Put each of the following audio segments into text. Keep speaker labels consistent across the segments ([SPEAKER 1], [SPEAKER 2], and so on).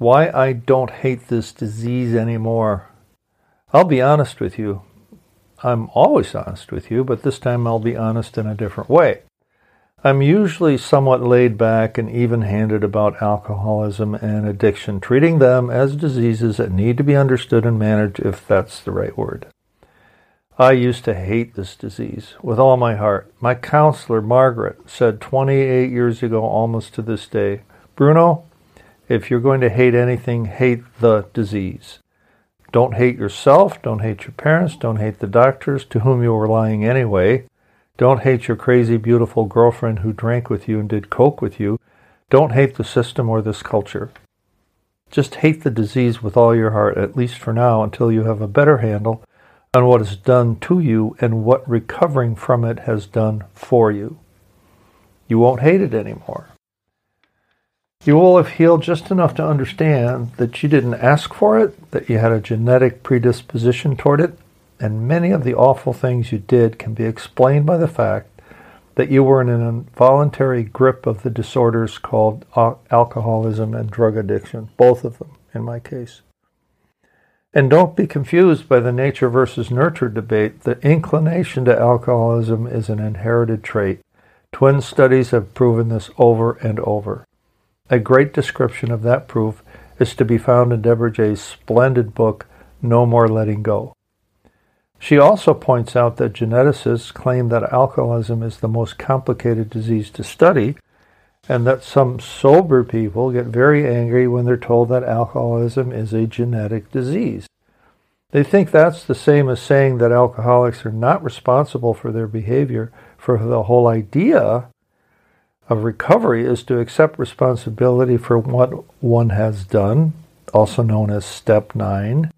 [SPEAKER 1] why I don't hate this disease anymore. I'll be honest with you. I'm always honest with you, but this time I'll be honest in a different way. I'm usually somewhat laid back and even handed about alcoholism and addiction, treating them as diseases that need to be understood and managed, if that's the right word. I used to hate this disease with all my heart. My counselor, Margaret, said 28 years ago, almost to this day, Bruno, if you're going to hate anything, hate the disease. Don't hate yourself. Don't hate your parents. Don't hate the doctors to whom you were lying anyway. Don't hate your crazy, beautiful girlfriend who drank with you and did coke with you. Don't hate the system or this culture. Just hate the disease with all your heart, at least for now, until you have a better handle on what is done to you and what recovering from it has done for you. You won't hate it anymore. You will have healed just enough to understand that you didn't ask for it, that you had a genetic predisposition toward it, and many of the awful things you did can be explained by the fact that you were in an involuntary grip of the disorders called alcoholism and drug addiction, both of them in my case. And don't be confused by the nature versus nurture debate. The inclination to alcoholism is an inherited trait. Twin studies have proven this over and over. A great description of that proof is to be found in Deborah Jay's splendid book, No More Letting Go. She also points out that geneticists claim that alcoholism is the most complicated disease to study, and that some sober people get very angry when they're told that alcoholism is a genetic disease. They think that's the same as saying that alcoholics are not responsible for their behavior, for the whole idea of recovery is to accept responsibility for what one has done, also known as step 9,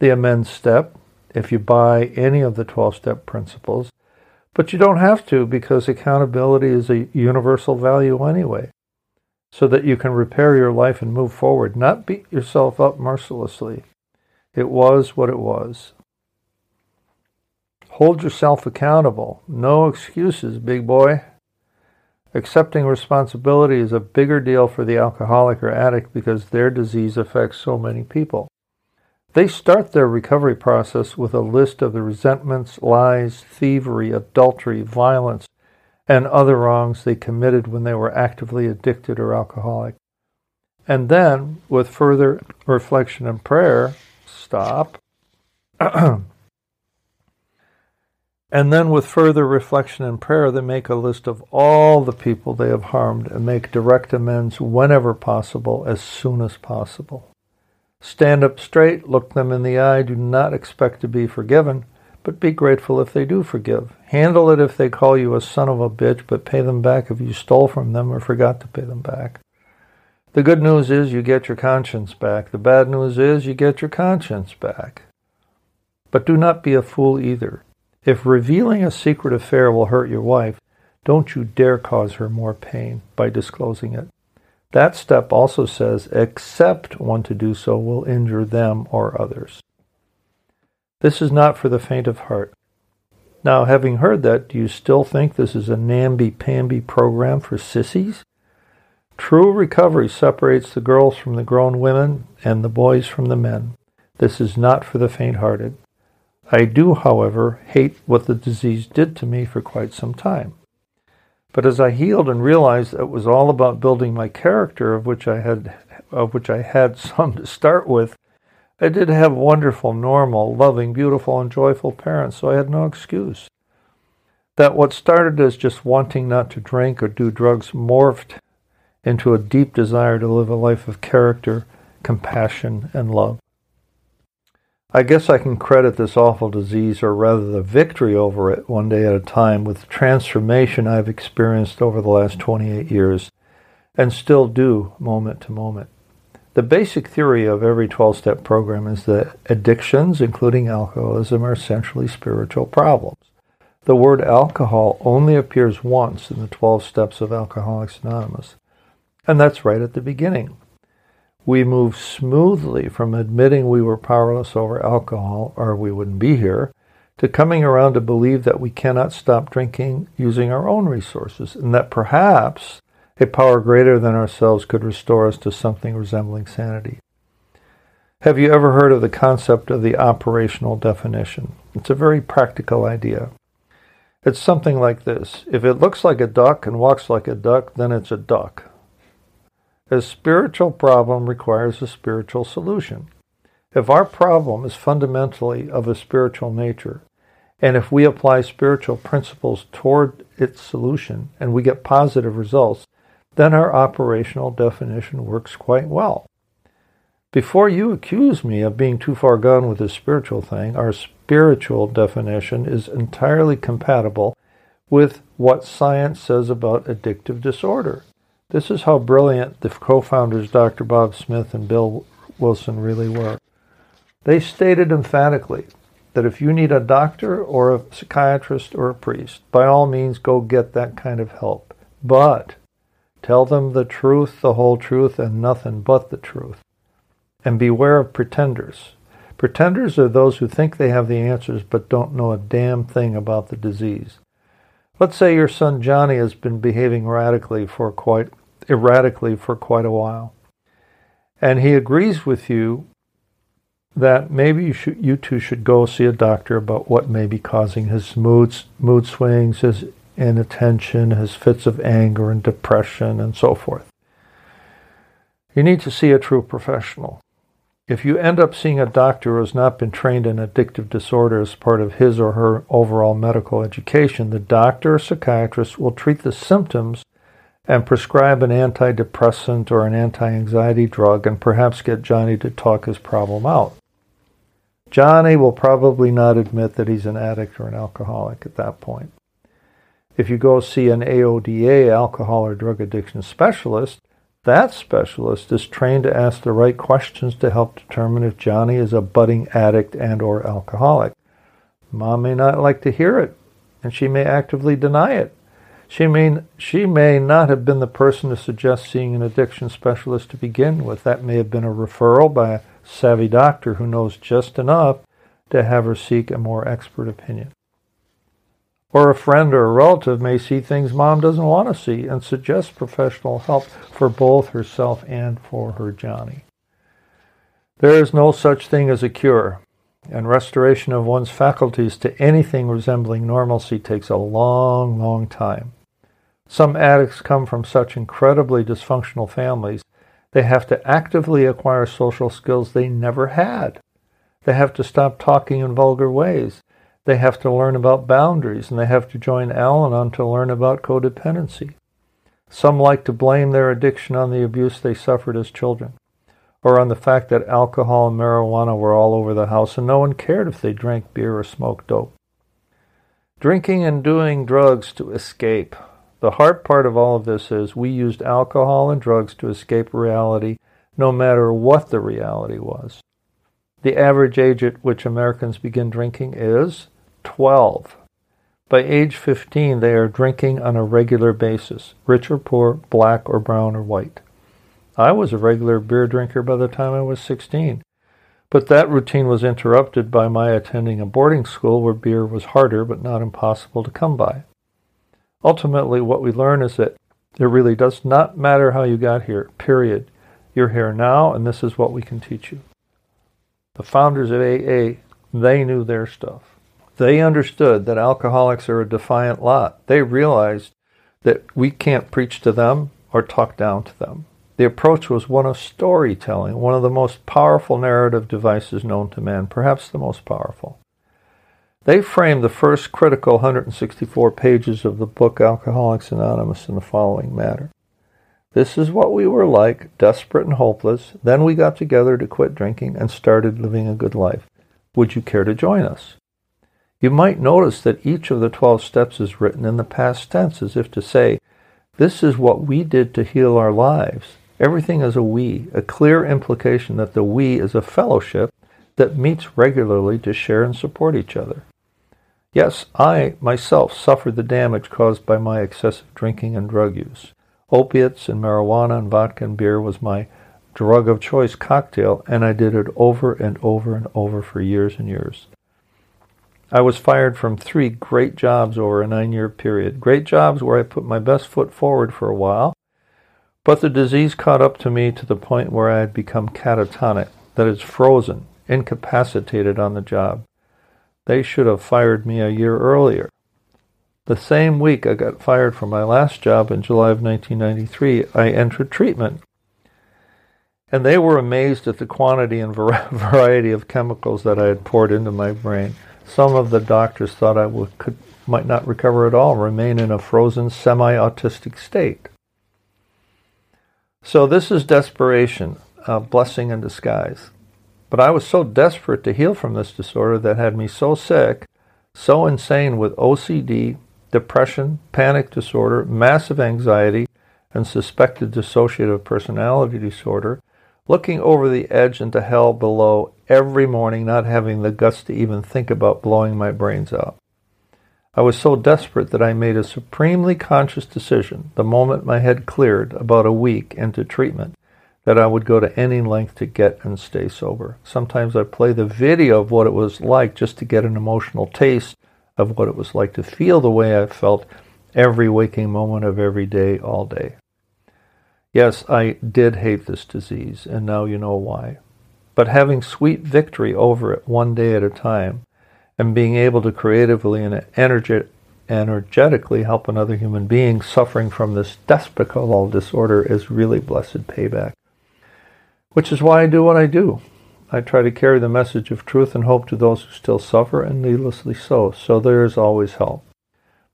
[SPEAKER 1] the amend step, if you buy any of the 12 step principles. But you don't have to because accountability is a universal value anyway, so that you can repair your life and move forward, not beat yourself up mercilessly. It was what it was. Hold yourself accountable. No excuses, big boy. Accepting responsibility is a bigger deal for the alcoholic or addict because their disease affects so many people. They start their recovery process with a list of the resentments, lies, thievery, adultery, violence, and other wrongs they committed when they were actively addicted or alcoholic. And then, with further reflection and prayer, stop. And then, with further reflection and prayer, they make a list of all the people they have harmed and make direct amends whenever possible, as soon as possible. Stand up straight, look them in the eye, do not expect to be forgiven, but be grateful if they do forgive. Handle it if they call you a son of a bitch, but pay them back if you stole from them or forgot to pay them back. The good news is you get your conscience back. The bad news is you get your conscience back. But do not be a fool either. If revealing a secret affair will hurt your wife, don't you dare cause her more pain by disclosing it. That step also says, except one to do so will injure them or others. This is not for the faint of heart. Now, having heard that, do you still think this is a namby-pamby program for sissies? True recovery separates the girls from the grown women and the boys from the men. This is not for the faint-hearted. I do, however, hate what the disease did to me for quite some time. But as I healed and realized it was all about building my character, of which I had, of which I had some to start with, I did have wonderful, normal, loving, beautiful, and joyful parents, so I had no excuse. That what started as just wanting not to drink or do drugs morphed into a deep desire to live a life of character, compassion, and love. I guess I can credit this awful disease, or rather the victory over it, one day at a time, with the transformation I've experienced over the last 28 years, and still do moment to moment. The basic theory of every 12 step program is that addictions, including alcoholism, are essentially spiritual problems. The word alcohol only appears once in the 12 steps of Alcoholics Anonymous, and that's right at the beginning. We move smoothly from admitting we were powerless over alcohol, or we wouldn't be here, to coming around to believe that we cannot stop drinking using our own resources, and that perhaps a power greater than ourselves could restore us to something resembling sanity. Have you ever heard of the concept of the operational definition? It's a very practical idea. It's something like this If it looks like a duck and walks like a duck, then it's a duck. A spiritual problem requires a spiritual solution. If our problem is fundamentally of a spiritual nature, and if we apply spiritual principles toward its solution and we get positive results, then our operational definition works quite well. Before you accuse me of being too far gone with this spiritual thing, our spiritual definition is entirely compatible with what science says about addictive disorder. This is how brilliant the co founders, Dr. Bob Smith and Bill Wilson, really were. They stated emphatically that if you need a doctor or a psychiatrist or a priest, by all means go get that kind of help. But Tell them the truth, the whole truth, and nothing but the truth. And beware of pretenders. Pretenders are those who think they have the answers but don't know a damn thing about the disease. Let's say your son Johnny has been behaving radically for quite erratically for quite a while. And he agrees with you that maybe you, should, you two should go see a doctor about what may be causing his moods, mood swings, his inattention, his fits of anger and depression, and so forth. You need to see a true professional. If you end up seeing a doctor who has not been trained in addictive disorder as part of his or her overall medical education, the doctor or psychiatrist will treat the symptoms and prescribe an antidepressant or an anti anxiety drug and perhaps get Johnny to talk his problem out. Johnny will probably not admit that he's an addict or an alcoholic at that point. If you go see an AODA, alcohol or drug addiction specialist, that specialist is trained to ask the right questions to help determine if Johnny is a budding addict and or alcoholic. Mom may not like to hear it, and she may actively deny it. She may, she may not have been the person to suggest seeing an addiction specialist to begin with. That may have been a referral by a savvy doctor who knows just enough to have her seek a more expert opinion. Or a friend or a relative may see things mom doesn't want to see and suggest professional help for both herself and for her Johnny. There is no such thing as a cure, and restoration of one's faculties to anything resembling normalcy takes a long, long time. Some addicts come from such incredibly dysfunctional families, they have to actively acquire social skills they never had. They have to stop talking in vulgar ways. They have to learn about boundaries and they have to join Al Anon to learn about codependency. Some like to blame their addiction on the abuse they suffered as children, or on the fact that alcohol and marijuana were all over the house and no one cared if they drank beer or smoked dope. Drinking and doing drugs to escape. The hard part of all of this is we used alcohol and drugs to escape reality, no matter what the reality was. The average age at which Americans begin drinking is 12. By age 15, they are drinking on a regular basis, rich or poor, black or brown or white. I was a regular beer drinker by the time I was 16, but that routine was interrupted by my attending a boarding school where beer was harder but not impossible to come by. Ultimately, what we learn is that it really does not matter how you got here, period. You're here now, and this is what we can teach you. The founders of AA, they knew their stuff. They understood that alcoholics are a defiant lot. They realized that we can't preach to them or talk down to them. The approach was one of storytelling, one of the most powerful narrative devices known to man, perhaps the most powerful. They framed the first critical 164 pages of the book Alcoholics Anonymous in the following manner. This is what we were like, desperate and hopeless. Then we got together to quit drinking and started living a good life. Would you care to join us? You might notice that each of the 12 steps is written in the past tense as if to say, This is what we did to heal our lives. Everything is a we, a clear implication that the we is a fellowship that meets regularly to share and support each other. Yes, I myself suffered the damage caused by my excessive drinking and drug use. Opiates and marijuana and vodka and beer was my drug of choice cocktail, and I did it over and over and over for years and years. I was fired from three great jobs over a nine year period. Great jobs where I put my best foot forward for a while, but the disease caught up to me to the point where I had become catatonic, that is, frozen, incapacitated on the job. They should have fired me a year earlier. The same week I got fired from my last job in July of 1993, I entered treatment. And they were amazed at the quantity and variety of chemicals that I had poured into my brain. Some of the doctors thought I would, could, might not recover at all, remain in a frozen, semi autistic state. So, this is desperation, a blessing in disguise. But I was so desperate to heal from this disorder that had me so sick, so insane with OCD, depression, panic disorder, massive anxiety, and suspected dissociative personality disorder, looking over the edge into hell below every morning, not having the guts to even think about blowing my brains out. I was so desperate that I made a supremely conscious decision the moment my head cleared about a week into treatment that I would go to any length to get and stay sober. Sometimes I'd play the video of what it was like just to get an emotional taste of what it was like to feel the way I felt every waking moment of every day, all day. Yes, I did hate this disease, and now you know why. But having sweet victory over it one day at a time, and being able to creatively and energetically help another human being suffering from this despicable disorder is really blessed payback which is why I do what I do. I try to carry the message of truth and hope to those who still suffer, and needlessly so. So there is always help.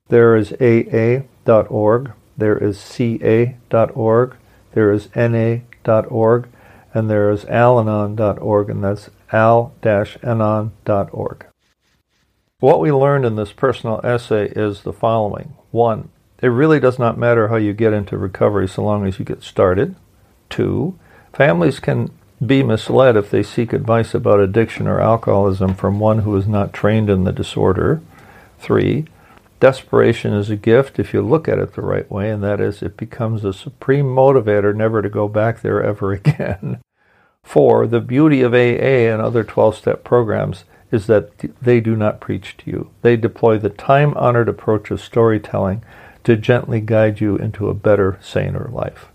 [SPEAKER 1] There is AA.org, there is CA.org, there is NA.org, and there is Alanon.org, and that's al-anon.org. What we learned in this personal essay is the following. One, it really does not matter how you get into recovery so long as you get started. Two, Families can be misled if they seek advice about addiction or alcoholism from one who is not trained in the disorder. Three, desperation is a gift if you look at it the right way, and that is, it becomes a supreme motivator never to go back there ever again. Four, the beauty of AA and other 12 step programs is that they do not preach to you. They deploy the time honored approach of storytelling to gently guide you into a better, saner life.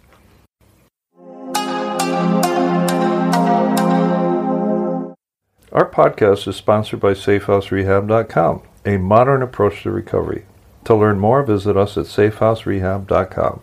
[SPEAKER 1] Our podcast is sponsored by SafeHouseRehab.com, a modern approach to recovery. To learn more, visit us at SafeHouseRehab.com.